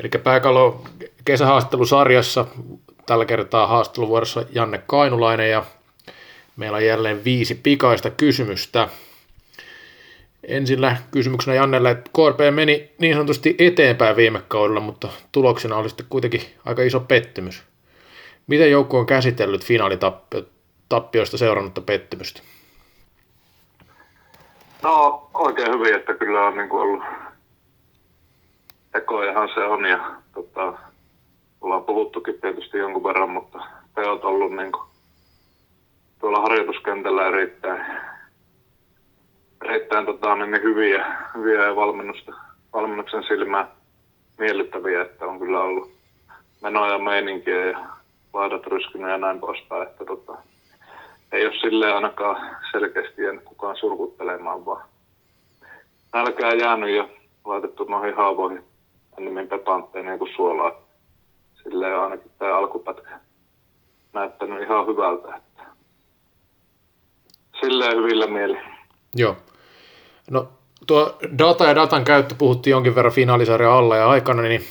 Eli pääkallo kesähaastattelusarjassa tällä kertaa haastatteluvuorossa Janne Kainulainen ja meillä on jälleen viisi pikaista kysymystä. Ensinnä kysymyksenä Jannelle, että KRP meni niin sanotusti eteenpäin viime kaudella, mutta tuloksena oli sitten kuitenkin aika iso pettymys. Miten joukko on käsitellyt finaalitappioista seurannutta pettymystä? No oikein hyvin, että kyllä on niin kuin ollut tekojahan se on ja tota, ollaan puhuttukin tietysti jonkun verran, mutta teot ollut niin kuin, tuolla harjoituskentällä erittäin, erittäin tota, niin hyviä, hyviä ja valmennusta, valmennuksen silmää miellyttäviä, että on kyllä ollut menoja meininkiä ja laidat ryskynyt ja näin poispäin, että tota, ei ole silleen ainakaan selkeästi jäänyt kukaan surkuttelemaan, vaan nälkää jäänyt ja laitettu noihin haavoihin ennemmin pepantteja kuin suolaa. Silleen ainakin tämä alkupätkä näyttänyt ihan hyvältä. Että silleen hyvillä mieli. Joo. No tuo data ja datan käyttö puhuttiin jonkin verran finaalisarjan alla ja aikana, niin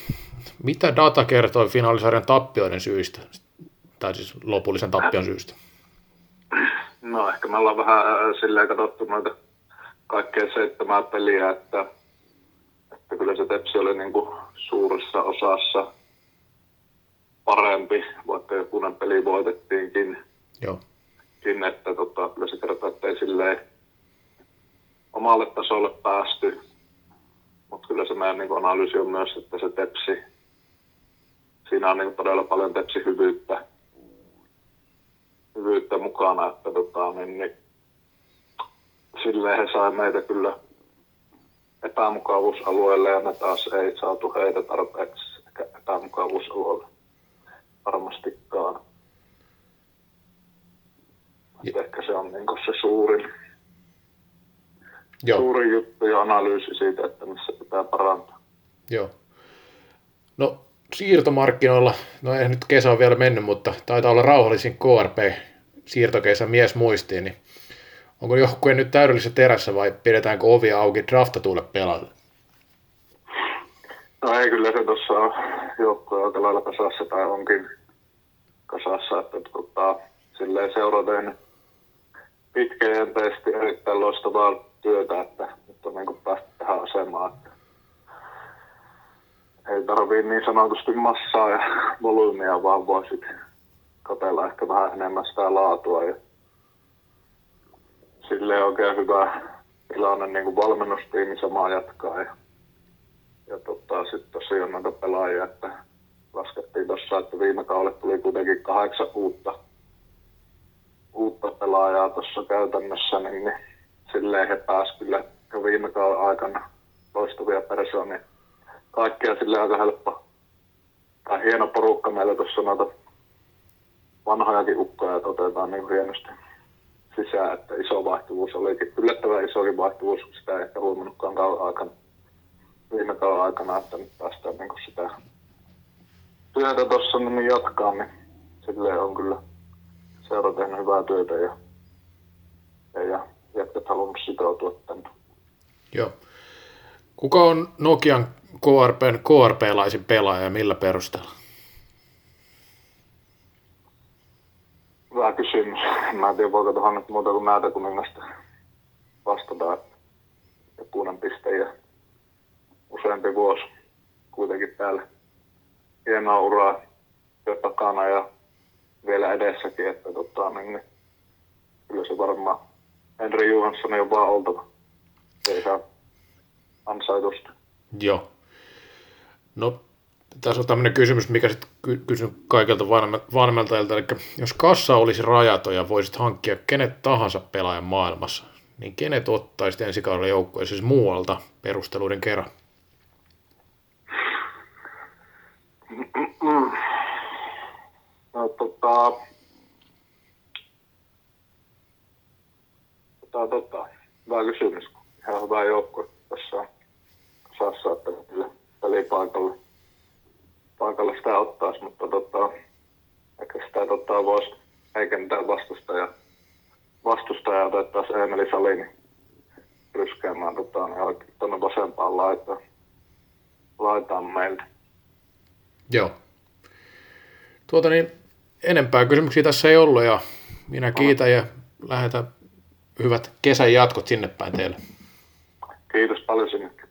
mitä data kertoi finaalisarjan tappioiden syistä, tai siis lopullisen tappion syystä? No ehkä me ollaan vähän äh, silleen katsottu noita kaikkea seitsemää peliä, että, että kyllä se Tepsi oli niin kuin suuressa osassa parempi, vaikka jokunen peli voitettiinkin. Joo. Sinne, että tota, kyllä se kertoo, että ei silleen omalle tasolle päästy. Mutta kyllä se meidän niin analyysi on myös, että se Tepsi, siinä on niin todella paljon Tepsi hyvyyttä hyvyyttä mukana, että tota, niin, niin, silleen he sai meitä kyllä epämukavuusalueelle ja me taas ei saatu heitä tarpeeksi epämukavuusalueelle varmastikaan. Ja. Ehkä se on niin se suurin, Joo. suurin juttu ja analyysi siitä, että missä pitää parantaa. Joo. No siirtomarkkinoilla, no ei nyt kesä on vielä mennyt, mutta taitaa olla rauhallisin KRP siirtokesä mies muistiin, niin onko joukkue nyt täydellisessä terässä vai pidetäänkö ovi auki draftatuille pelaajille? No ei, kyllä se tuossa on joukkue aika lailla kasassa tai onkin kasassa, että tota, silleen seura tehnyt pitkäjänteisesti erittäin loistavaa työtä, että nyt on niin päästy tähän asemaan, että ei tarvii niin sanotusti massaa ja volyymia, vaan voi sitten katella ehkä vähän enemmän sitä laatua. Ja silleen oikein hyvä tilanne niin kuin valmennustiimi samaa jatkaa. Ja, ja tota, sitten tosiaan noita pelaajia, että laskettiin tuossa, että viime kaudelle tuli kuitenkin kahdeksan uutta, uutta pelaajaa tuossa käytännössä, niin, niin silleen he pääsivät kyllä jo viime kauden aikana loistavia persoonia kaikkea sille aika helppo. Tai hieno porukka meillä tuossa noita vanhojakin ukkoja, että otetaan niin hienosti sisään, että iso vaihtuvuus olikin. Yllättävän isokin vaihtuvuus, sitä ei ehkä huomannutkaan kauden aikana, viime kauden aikana, että nyt päästään niin sitä työtä tuossa niin jatkaa, niin silleen on kyllä seura tehnyt hyvää työtä ja, ja, ja jätkät halunnut sitoutua tänne. Joo. Kuka on Nokian KRPn KRP-laisin pelaaja ja millä perusteella? Hyvä kysymys. Mä en tiedä, voiko tuohon nyt muuta kuin näitä kuningasta vastata. Että jokunen piste ja useampi vuosi kuitenkin täällä hienoa uraa jo takana ja vielä edessäkin, että tota, niin, niin, kyllä se varmaan Henri Johansson on vaan oltava. Ei saa ansaitusta. Joo. No, tässä on tämmöinen kysymys, mikä sitten kysyn kaikilta vanhemmaltajilta, eli jos kassa olisi rajaton ja voisit hankkia kenet tahansa pelaajan maailmassa, niin kenet ottaisit ensi kaudella joukkoja siis muualta perusteluiden kerran? No, tota, tota, tota, hyvä kysymys. Ihan hyvä joukkue tässä on kasassa, että kyllä sitä ottaisi, mutta tota, ehkä sitä tota, voisi heikentää vastustaja, vastustaja otettaisiin Emeli Salini ryskäämään tota, niin tuonne vasempaan laitaan, laitaan meiltä. Joo. Tuota niin, enempää kysymyksiä tässä ei ollut ja minä kiitän ja lähetän hyvät kesän jatkot sinne päin teille. Kiitos paljon sinne.